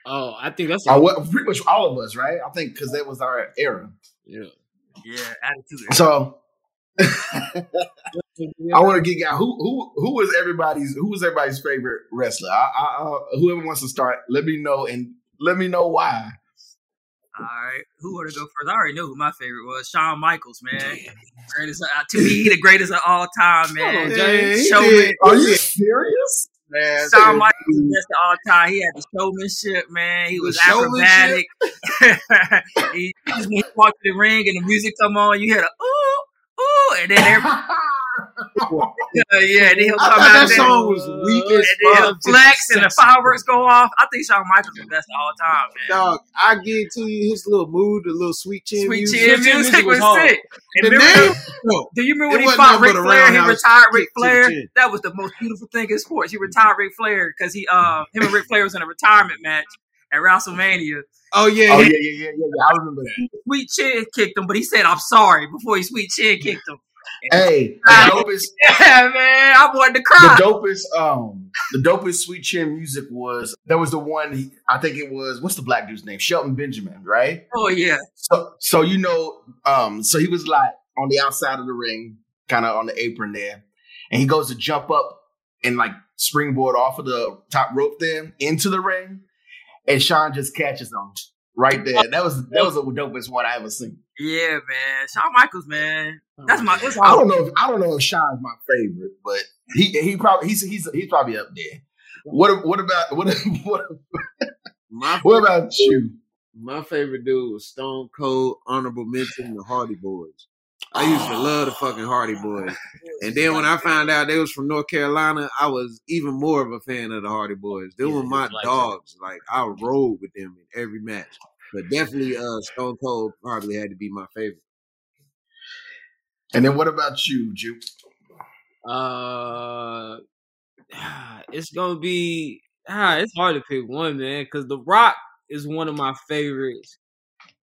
Oh, I think that's uh, pretty much all of us, right? I think because that was our era. yeah. yeah, attitude. So. <laughs> I want to get out. Who who who was everybody's who was everybody's favorite wrestler? I, I, I, whoever wants to start, let me know and let me know why. All right, who want to go first? I already know who my favorite was. Shawn Michaels, man. Greatest uh, to me, the greatest of all time, man. Hold on, James. Showman. Are you serious? Man, Shawn Michaels was the best of all time. He had the showmanship, man. He was acrobatic. <laughs> he, when he walked to the ring and the music come on, you hear the ooh, ooh, and then everybody, <laughs> yeah, yeah, then he'll I come thought out that there. song was weak and as then he'll fuck. flex and the fireworks go off. I think Shawn Michaels is the best of all time, man. Dog, I give to you his little mood, the little sweet chin Sweet music. Chin Sweet Chin music music was was sick. And The remember, name? No. do you remember It when he fought Ric Flair? He retired Ric kick to the Flair. That was the most beautiful thing in sports. He retired Ric Flair because he, um, him and Ric Flair was in a retirement match at WrestleMania. Oh yeah, Oh yeah, yeah, yeah, yeah, yeah. I remember that. Sweet Chin kicked him, but he said, "I'm sorry" before he Sweet Chin kicked him. Hey, the dopest, Yeah, man, I wanted to cry. the dopest, um, the dopest sweet chin music was that was the one. He, I think it was what's the black dude's name? Shelton Benjamin, right? Oh yeah, So, so you know, um, so he was like on the outside of the ring, kind of on the apron there, and he goes to jump up and like springboard off of the top rope there into the ring, and Shawn just catches him right there. That was that was the dopest one I ever seen. Yeah, man. Shawn Michaels, man. That's my. That's I don't know if I don't know if Shawn's my favorite, but he he probably he's he's he's probably up there. What what about what <laughs> what, my what about you? my favorite dude was Stone Cold, honorable mention, the Hardy Boys. I used to love the fucking ah, Hardy Boys, and then when I found out they was from North Carolina, I was even more of a fan of the Hardy Boys. They Yeah, were my like dogs. Like I rode with them in every match. But definitely, uh, Stone Cold probably had to be my favorite. And then what about you, Juke? Uh, <sighs> it's gonna be ah, it's hard to pick one, man, because The Rock is one of my favorites.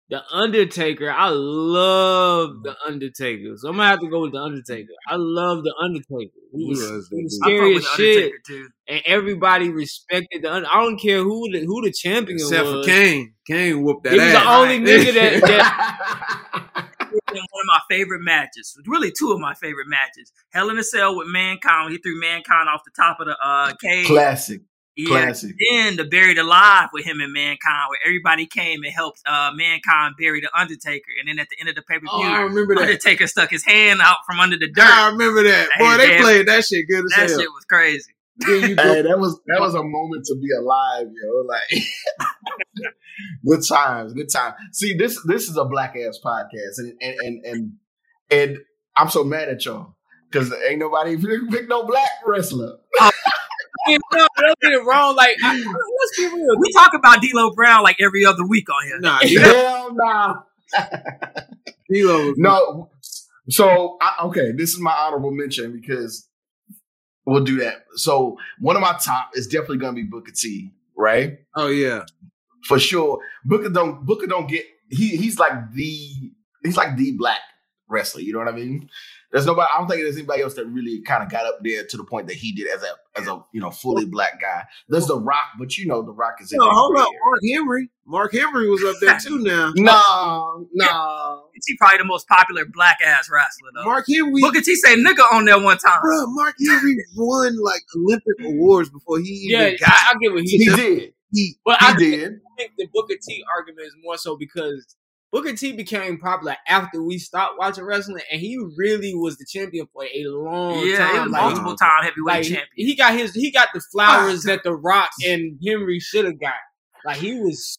The Undertaker, I love the Undertaker, so I'm gonna have to go with the Undertaker. I love the Undertaker. He He was, was he was that I fuck scary as shit, and everybody respected the. Un- I don't care who the who the champion Except for was. Kane, Kane whooped that He was ass. the only nigga that, <laughs> that <laughs> One of my favorite matches, really two of my favorite matches. Hell in a Cell with Mankind. He threw Mankind off the top of the uh, cage. Classic, Yeah. classic. Then the Buried Alive with him and Mankind, where everybody came and helped uh, Mankind bury the Undertaker. And then at the end of the pay per Oh, I view, remember that. Undertaker stuck his hand out from under the dirt. I remember that. Hey, Boy, they man. played that shit good as that hell. shit was crazy. Then you <laughs> go- Hey, that was that was a moment to be alive, yo. <laughs> Like good times, good times. See, this this is a black ass podcast, and and and and, and I'm so mad at y'all because ain't nobody <laughs> pick no black wrestler. No, don't get it wrong. Like, I, let's be real. We talk about D'Lo Brown like every other week on here. nah, Hell nah. D-Lo No. So I, okay, this is my honorable mention because we'll do that. So one of my top is definitely gonna be Booker T, right? Oh yeah, for sure. Booker don't Booker don't get he he's like the he's like the black wrestler. You know what I mean? There's nobody. I don't think there's anybody else that really kind of got up there to the point that he did as a as a you know fully black guy. There's the Rock, but you know the Rock is in. No, that hold gray up, area. Mark Henry. Mark Henry was up there too. Now, <laughs> No, no. <laughs> He probably the most popular black ass wrestler though. Mark Henry, Booker T say nigga on there one time. bro. Mark Henry won like Olympic awards before he Yeah, even got. I, I get what he, He did. He, But He I did. I think the Booker T argument is more so because Booker T became popular after we stopped watching wrestling, and he really was the champion for a long Yeah, time. he was Like, multiple time heavyweight like, champion. he got his, he got the flowers <laughs> that the Rock and Henry should have got. Like he was,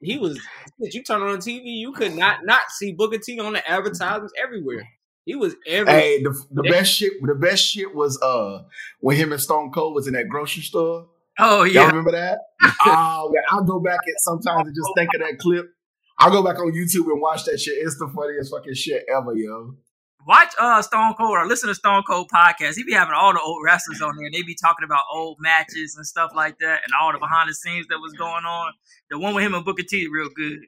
he was. You turn on TV, you could not not see Booker T on the advertisements everywhere. He was every. Hey, the, the best shit. The best shit was uh when him and Stone Cold was in that grocery store. Oh yeah, Y'all remember that? <laughs> oh man, I'll go back and sometimes and just think of that clip. I'll go back on YouTube and watch that shit. It's the funniest fucking shit ever, yo. watch uh Stone Cold or listen to Stone Cold podcast. He be having all the old wrestlers on there. And They be talking about old matches and stuff like that, and all the behind the scenes that was going on. The one with him and Booker T, real good.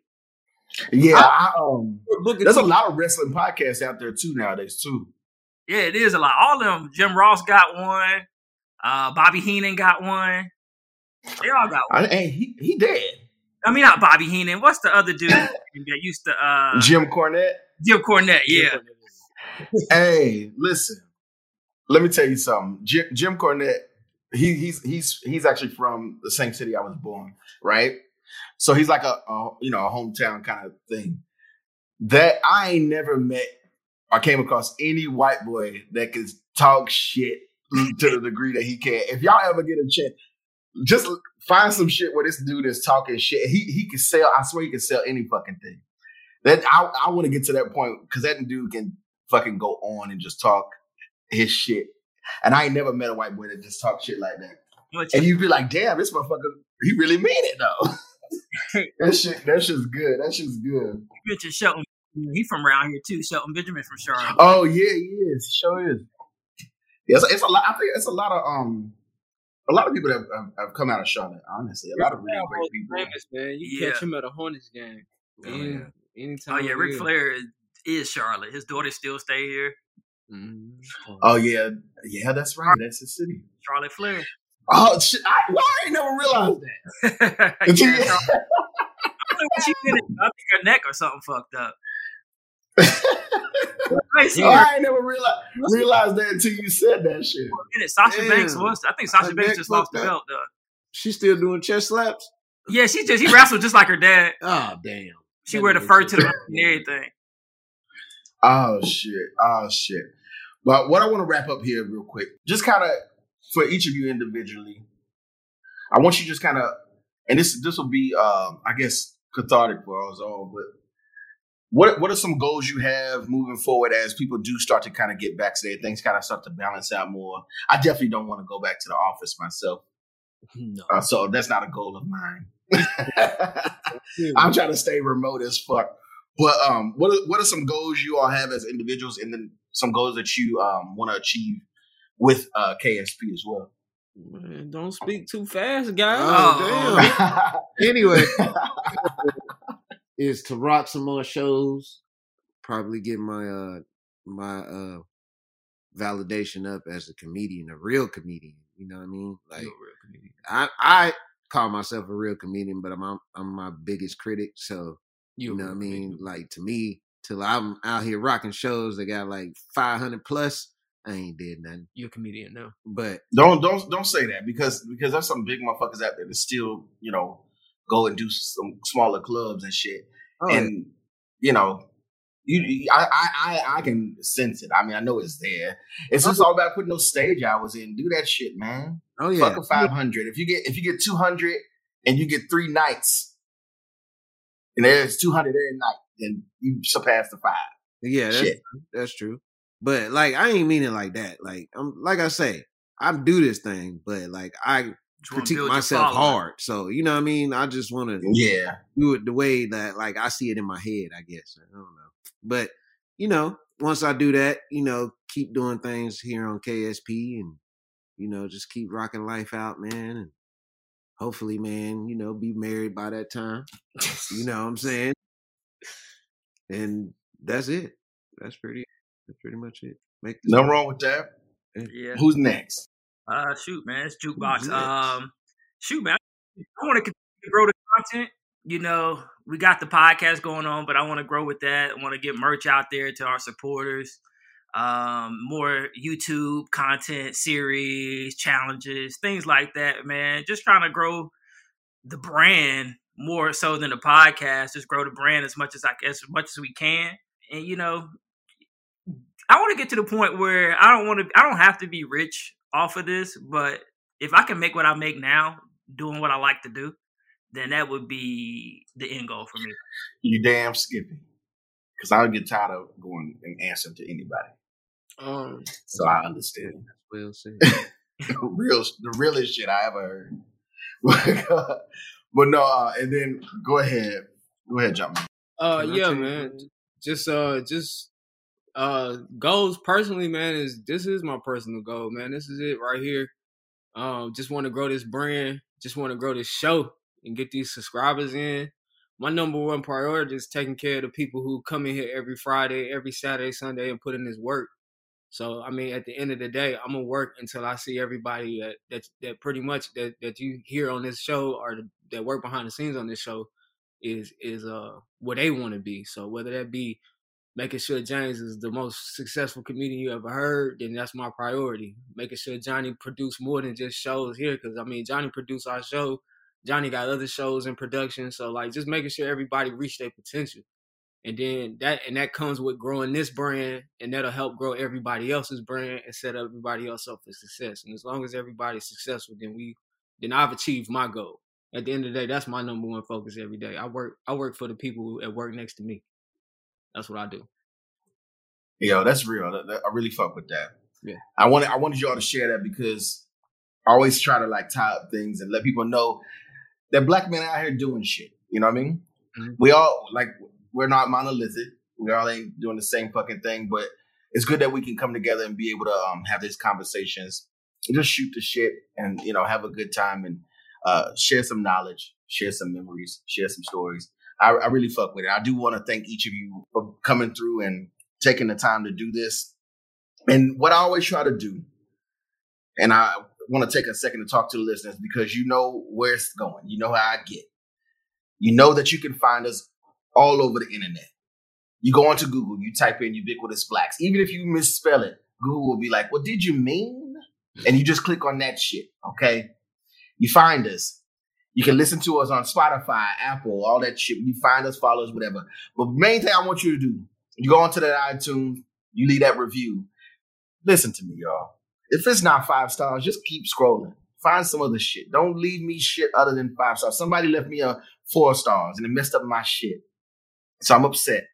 Yeah, I, um, Booker there's a T. lot of wrestling podcasts out there too nowadays too. Yeah, it is a lot. All of them. Jim Ross got one. Uh, Bobby Heenan got one. They all got one. I, hey, he he dead. I mean, not Bobby Heenan. What's the other dude <laughs> that used to uh Jim Cornette. Jim Cornette? Yeah. Hey, listen. Let me tell you something. Jim, Jim Cornette. He, he's he's he's actually from the same city I was born, right? So he's like a, a you know a hometown kind of thing. That I ain't never met or came across any white boy that can talk shit to the degree that he can. If y'all ever get a chance, just find some shit where this dude is talking shit. He he can sell. I swear he can sell any fucking thing. That I I want to get to that point because that dude can fucking go on and just talk his shit. And I ain't never met a white boy that just talk shit like that. But And you'd be like, damn, this motherfucker, he really mean it though. <laughs> that shit, that shit's good. That shit's good. you mentioned Shelton. He from around here too. Shelton Benjamin from Charlotte. Oh yeah, he is. He sure is. Yeah, it's, it's a lot. I think it's a lot of um, a lot of people that have, have come out of Charlotte. Honestly, a lot of really great people. Famous, man. You Yeah. catch him at a Hornets game. Oh, Any- yeah. Anytime. Oh yeah, of Ric year. Flair is, is Charlotte. His daughter still stay here. Mhm. Oh yeah, yeah, that's right. That's his city. Charlotte Flair. Oh shit! I, why I ain't never realized that. <laughs> yeah, Charlotte. <laughs> I think when she did it, I think her neck or something fucked up. I ain't seen her I never realized realized that until you said that shit. Sasha Damn. Banks was. I think Sasha Banks just lost the belt though. She's still doing chest slaps? Yeah, she just he wrestled just like her dad. Oh damn. She That wear the fur to the <laughs> and everything. Oh shit! Oh shit! But what I want to wrap up here real quick, just kind of for each of you individually, I want you just kind of, and this this will be, um, I guess, cathartic for us all. But what what are some goals you have moving forward as people do start to kind of get back to their things, kind of start to balance out more? I definitely don't want to go back to the office myself, No. uh, so that's not a goal of mine. <laughs> I'm trying to stay remote as fuck. But um, what are, what are some goals you all have as individuals, and then some goals that you um want to achieve with uh KSP as well? Man, don't speak too fast, guys. Oh, damn. Anyway, <laughs> is to rock some more shows. Probably get my uh my uh validation up as a comedian, a real comedian. You know what I mean? Like You're a real comedian. I I call myself a real comedian, but I'm I'm, I'm my biggest critic. So you You're a know what I mean? comedian. Like to me, till I'm out here rocking shows that got like 500 plus, I ain't did nothing. You're a comedian now. But don't don't don't say that because because there's some big motherfuckers out there that still you know go and do some smaller clubs and shit, oh, and you know. You, I, I, I, can sense it. I mean, I know it's there. It's oh, just all about putting those stage hours in. Do that shit, man. oh yeah, Fuck a five hundred. If you get if you get two hundred and you get three nights, and there's two hundred every night, then you surpass the five. yeah, that's Shit. true. That's true. But like, I ain't mean it like that. Like, I'm like I say, I do this thing, but like I critique myself hard. So you know what I mean. I just want to Yeah, do it the way that like I see it in my head. I guess I don't know, but you know, once I do that, you know, keep doing things here on KSP, and you know, just keep rocking life out, man, and hopefully, man, you know, be married by that time. You know what I'm saying? And that's it. That's pretty. That's pretty much it. Make this nothing wrong with that. Yeah. Who's next? Uh, shoot, man, it's jukebox. Um, shoot, man, I want to continue to grow the content. You know, we got the podcast going on, but I want to grow with that. I want to get merch out there to our supporters. Um, more YouTube content, series, challenges, things like that, man. Just trying to grow the brand more so than the podcast. Just grow the brand as much as I as much as we can, and you know, I want to get to the point where I don't want to. I don't have to be rich off of this, but if I can make what I make now, doing what I like to do, then that would be the end goal for me. You damn Skippy. because I get tired of going and answering to anybody. Um, So I understand. Well said. <laughs> Real, the realest shit I ever heard. <laughs> but no, uh, and then go ahead, go ahead, jump. uh, yeah, man. Just uh, just uh, goals personally, man. Is this is my personal goal, man. This is it right here. Um, just want to grow this brand. Just want to grow this show and get these subscribers in. My number one priority is taking care of the people who come in here every Friday, every Saturday, Sunday, and put in this work. So I mean, at the end of the day, I'm gonna work until I see everybody that that, that pretty much that, that you hear on this show or the, that work behind the scenes on this show is is uh where they want to be. So whether that be making sure James is the most successful comedian you ever heard, then that's my priority. Making sure Johnny produce more than just shows here, because I mean Johnny produced our show. Johnny got other shows in production, so like just making sure everybody reach their potential, and then that and that comes with growing this brand, and that'll help grow everybody else's brand and set everybody else up for success. And as long as everybody's successful, then we then I've achieved my goal. At the end of the day, that's my number one focus every day. I work I work for the people that work next to me. That's what I do. Yo, that's real. I really fuck with that. Yeah. I wanted I wanted y'all to share that because I always try to like tie up things and let people know that black men out here doing shit. You know what I mean? Mhm. We all like we're not monolithic. We all ain't doing the same fucking thing, but it's good that we can come together and be able to um, have these conversations, just shoot the shit, and you know have a good time and uh, share some knowledge, share some memories, share some stories. I, I really fuck with it. I do want to thank each of you for coming through and taking the time to do this. And what I always try to do, and I want to take a second to talk to the listeners because you know where it's going. You know how I get. You know that you can find us all over the internet. You go onto Google, you type in ubiquitous blacks. Even if you misspell it, Google will be like, What did you mean? And you just click on that shit. Okay. You find us. You can listen to us on Spotify, Apple, all that shit. You find us, follow us, whatever. But main thing I want you to do, you go onto that iTunes, you leave that review. Listen to me, y'all. If it's not five stars, just keep scrolling. Find some other shit. Don't leave me shit other than five stars. Somebody left me a four stars and it messed up my shit. So I'm upset.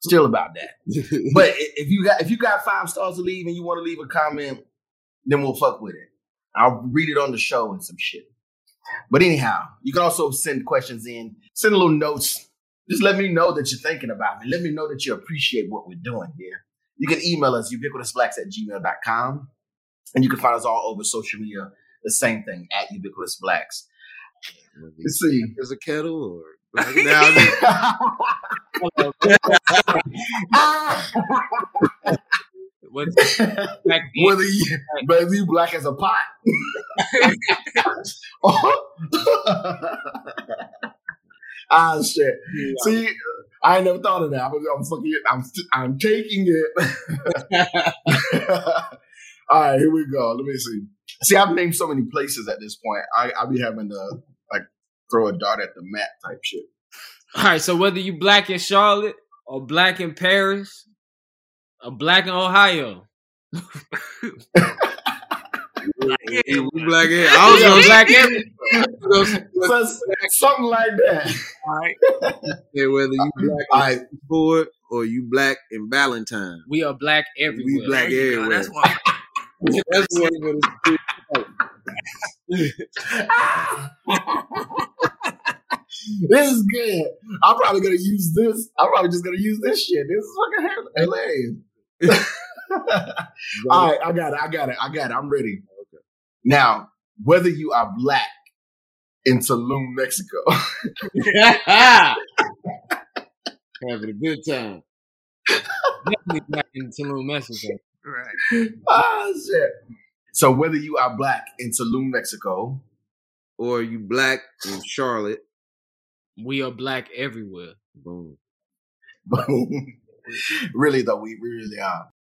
Still about that. <laughs> But if you got if you got five stars to leave and you want to leave a comment, then we'll fuck with it. I'll read it on the show and some shit. But anyhow, you can also send questions in, send a little notes. Just let me know that you're thinking about me. Let me know that you appreciate what we're doing here. You can email us ubiquitousblacks at gmail.com. And you can find us all over social media. The same thing at ubiquitous blacks. Let's see. Is a kettle or <laughs> black now? <laughs> <laughs> What's <laughs> back? Whether you, whether you black as a pot. <laughs> <laughs> ah shit. See, I ain't never thought of that. I'm, I'm fucking. I'm. I'm taking it. All right, here we go. Let me see. See, I've named so many places at this point. I I be having to like throw a dart at the map type shit. All right, so whether you black in Charlotte or black in Paris or black in Ohio, we black in. I was gonna black say something like that. All right. say <laughs> whether you black in right, Ford or you black in Valentine. we are black everywhere. We black There everywhere. <laughs> That's why. That's what it is. this is good. I'm probably gonna use this. I'm probably just gonna use this shit. This is fucking hilarious. <laughs> All right, I got it. I got it. I got it. I'm ready. Now, whether you are black in Tulum, Mexico, <laughs> Having a good time. Definitely black in Tulum, Mexico. Right. ah shit. So whether you are black in Tulum, Mexico, Or you black in Charlotte. We are black everywhere. Boom. <laughs> Boom. <laughs> really though, we really are.